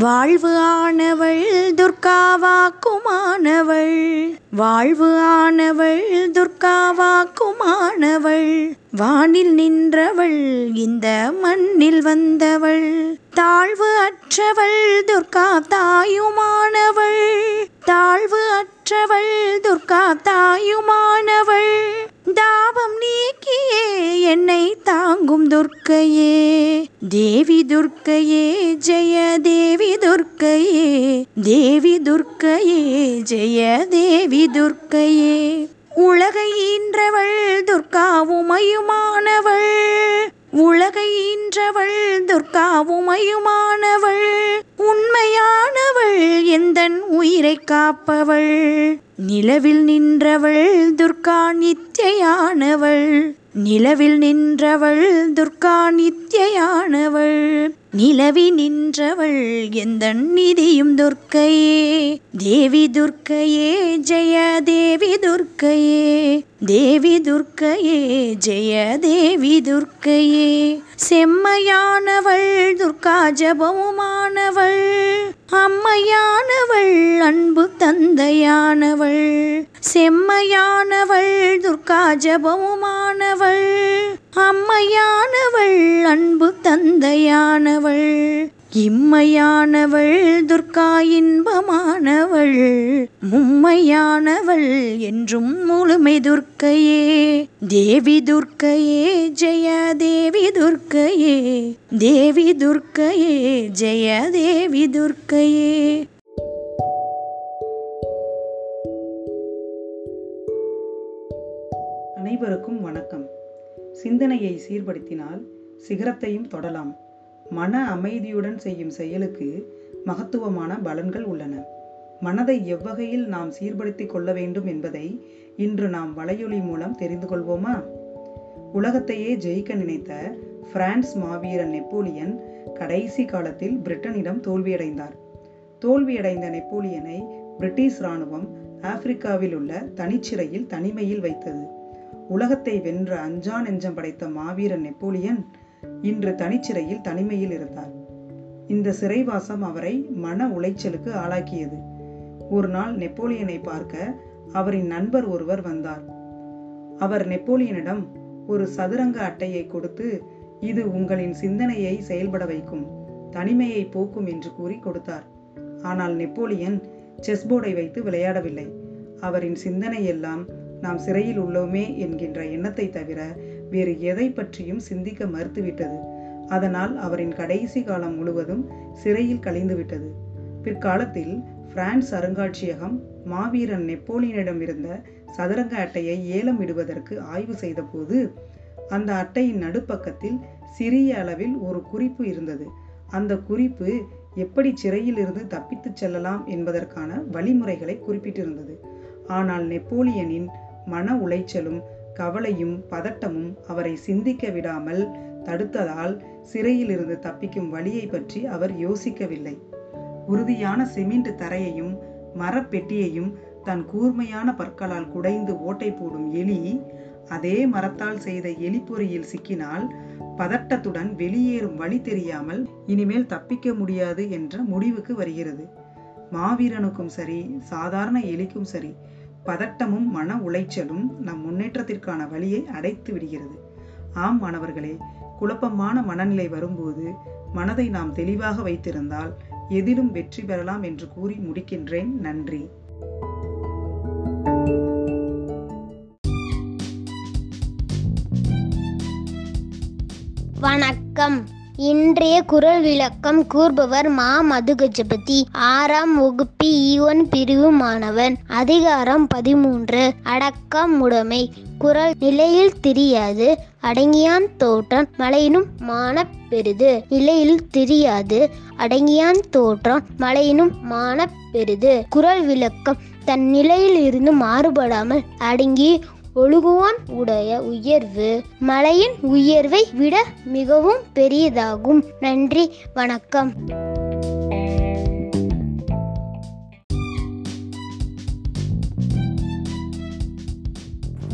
வாழ்வு ஆனவள் துர்காவாக்குமானவள். வாழ்வு ஆனவள் துர்காவாக்குமானவள். வானில் நின்றவள் இந்த மண்ணில் வந்தவள். தாழ்வு அற்றவள் துர்கா தாயுமானவள் தாழ்வு அற்றவள் துர்கா தாயுமானவள் என்னை தாங்கும் துர்க்கையே. தேவி துர்க்கையே ஜெய தேவி துர்க்கையே. தேவி துர்க்கையே ஜெய தேவி துர்க்கையே. உலகை ஈன்றவள் துர்கா உலகை ஈன்றவள் துர்கா உண்மையான உண்மையானவள் எந்தன் உயிரை காப்பவள்? நிலவில் நின்றவள் துர்கா நித்தியானவள். நிலவில் நின்றவள் துர்கா நித்தியானவள். நிலவி நின்றவள் எந்த நிதியும் துர்க்கையே? தேவி துர்க்கையே ஜெய தேவி துர்க்கையே. தேவி துர்க்கையே ஜெய தேவி துர்க்கையே. செம்மையானவள் துர்கா ஜபமுமானவள். அம்மையானவள் அன்பு தந்தையானவள். செம்மையானவள் துர்கா ஜபமுமானவள் அம்மையானவள் அன்பு தந்தையானவள். இம்மையானவள் துர்கா இன்பமானவள் மும்மையானவள் என்றும் முழுமை துர்க்கையே. தேவி துர்க்கையே ஜெய தேவி துர்க்கையே. தேவி துர்க்கையே ஜெய தேவி துர்க்கையே. அனைவருக்கும் வணக்கம். சிந்தனையை சீர்படுத்தினால் சிகரத்தையும் தொடலாம். மன அமைதியுடன் செய்யும் செயலுக்கு மகத்துவமான பலன்கள் உள்ளன. மனதை எவ்வகையில் நாம் சீர்படுத்திக் கொள்ள வேண்டும் என்பதை இன்று நாம் வலையொலி மூலம் தெரிந்து கொள்வோமா? உலகத்தையே ஜெயிக்க நினைத்த பிரான்ஸ் மாவீரன் நெப்போலியன் கடைசி காலத்தில் பிரிட்டனிடம் தோல்வியடைந்தார். தோல்வியடைந்த நெப்போலியனை பிரிட்டிஷ் இராணுவம் ஆப்பிரிக்காவில் உள்ள தனிச்சிறையில் தனிமையில் வைத்தது. உலகத்தை வென்ற அஞ்சா நெஞ்சம் படைத்த மாவீரன் நெப்போலியன் இன்று தனிச்சிறையில் தனிமையில் இருந்தார். இந்த சிறைவாசம் அவரை மன உளைச்சலுக்கு ஆளாக்கியது. ஒரு நாள் நெப்போலியனை பார்க்க அவரின் நண்பர் ஒருவர் வந்தார். அவர் நெப்போலியனிடம் ஒரு சதுரங்க அட்டையை கொடுத்து இது உங்களின் சிந்தனையை செயல்பட வைக்கும் தனிமையை போக்கும் என்று கூறி கொடுத்தார். ஆனால் நெப்போலியன் செஸ் போர்டை வைத்து விளையாடவில்லை. அவரின் சிந்தனை எல்லாம் நாம் சிறையில் உள்ளோமே என்கின்ற எண்ணத்தை தவிர வேறு எதை பற்றியும் சிந்திக்க மறுத்துவிட்டது. அதனால் அவரின் கடைசி காலம் முழுவதும் சிறையில் கழிந்துவிட்டது. பிற்காலத்தில் பிரான்ஸ் அருங்காட்சியகம் மாவீரன் நெப்போலியனிடம் இருந்த சதுரங்க அட்டையை ஏலம் இடுவதற்கு ஆய்வு செய்தபோது அந்த அட்டையின் நடுப்பக்கத்தில் சிறிய அளவில் ஒரு குறிப்பு இருந்தது. அந்த குறிப்பு எப்படி சிறையிலிருந்து தப்பித்துச் செல்லலாம் என்பதற்கான வழிமுறைகளை குறிப்பிட்டிருந்தது. ஆனால் நெப்போலியனின் மன உளைச்சலும் கவலையும் பதட்டமும் அவரை சிந்திக்க விடாமல் தடுத்ததால் சிறையிலிருந்து தப்பிக்கும் வழியை பற்றி அவர் யோசிக்கவில்லை. உறுதியான சிமெண்ட் தரையையும் மரப்பெட்டியையும் தன் கூர்மையான பற்களால் குடைந்து ஓட்டை போடும் எலி அதே மரத்தால் செய்த எலிப்பொறியில் சிக்கினால் பதட்டத்துடன் வெளியேறும் வழி தெரியாமல் இனிமேல் தப்பிக்க முடியாது என்ற முடிவுக்கு வருகிறது. மாவீரனுக்கும் சரி சாதாரண எலிக்கும் சரி பதட்டமும் மன உளைச்சலும் நம் முன்னேற்றத்திற்கான வழியை அடைத்து விடுகிறது. ஆம் மாணவர்களே குழப்பமான மனநிலை வரும்போது மனதை நாம் தெளிவாக வைத்திருந்தால் எதிலும் வெற்றி பெறலாம் என்று கூறி முடிக்கின்றேன். நன்றி. வணக்கம். இன்றைய குரல் விளக்கம் கூறுபவர் மா. மதுகஜபதி. ஆறாம் வகுப்பு ஈவன் பிரிவு மாணவன். அதிகாரம் பதிமூன்று. அடக்கம் உடைமை. குரல் நிலையில் தெரியாது. அடங்கியான் தோற்றம். மலையினும் மான பெரிது. நிலையில் தெரியாது. அடங்கியான் தோற்றம். மலையினும் மான பெரிது. குரல் விளக்கம். தன் நிலையில் இருந்து மாறுபடாமல் அடங்கி ஒழுகுவான் உடைய உயர்வு. மலையின் உயர்வை விட மிகவும் பெரியதாகும். நன்றி வணக்கம்.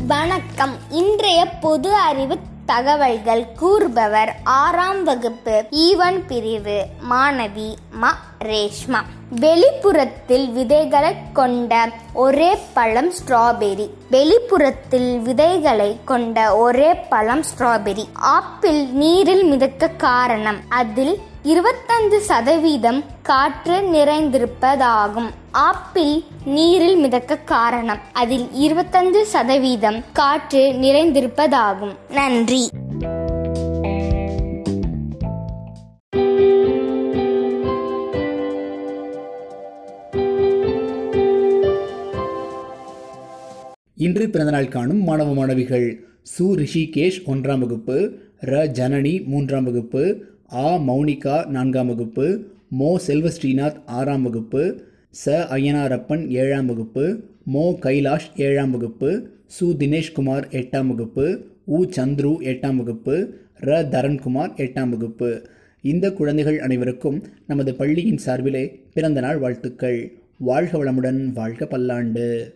வணக்கம். இன்றைய பொது அறிவு தகவல்கள் கூறுபவர் ஆறாம் வகுப்பு ஈவன் பிரிவு மாணவி ம. ரேஷ்மா. வெளிப்புறத்தில் விதைகளை கொண்ட ஒரே பழம் ஸ்ட்ராபெரி. வெளிப்புறத்தில் விதைகளை கொண்ட ஒரே பழம் ஸ்ட்ராபெரி. ஆப்பிள் நீரில் மிதக்க காரணம் அதில் இருபத்தஞ்சு சதவீதம் காற்று நிறைந்திருப்பதாகும். ஆப்பிள் நீரில் மிதக்க காரணம் அதில் இருபத்தஞ்சு சதவீதம் காற்று நிறைந்திருப்பதாகும். நன்றி. இன்று பிறந்தநாள் காணும் மாணவ மாணவிகள் சு. ரிஷிகேஷ் ஒன்றாம் வகுப்பு ர. ஜனனி மூன்றாம் வகுப்பு ஆ. மௌனிகா நான்காம் வகுப்பு மோ. செல்வ ஸ்ரீநாத் ஆறாம் வகுப்பு ச. ஐயனாரப்பன் ஏழாம் வகுப்பு மோ. கைலாஷ் ஏழாம் வகுப்பு சு. தினேஷ்குமார் எட்டாம் வகுப்பு உ. சந்துரு எட்டாம் வகுப்பு ர. தரண்குமார் எட்டாம் வகுப்பு. இந்த குழந்தைகள் அனைவருக்கும் நமது பள்ளியின் சார்பிலே பிறந்தநாள் வாழ்த்துக்கள். வாழ்க வளமுடன் வாழ்க பல்லாண்டு.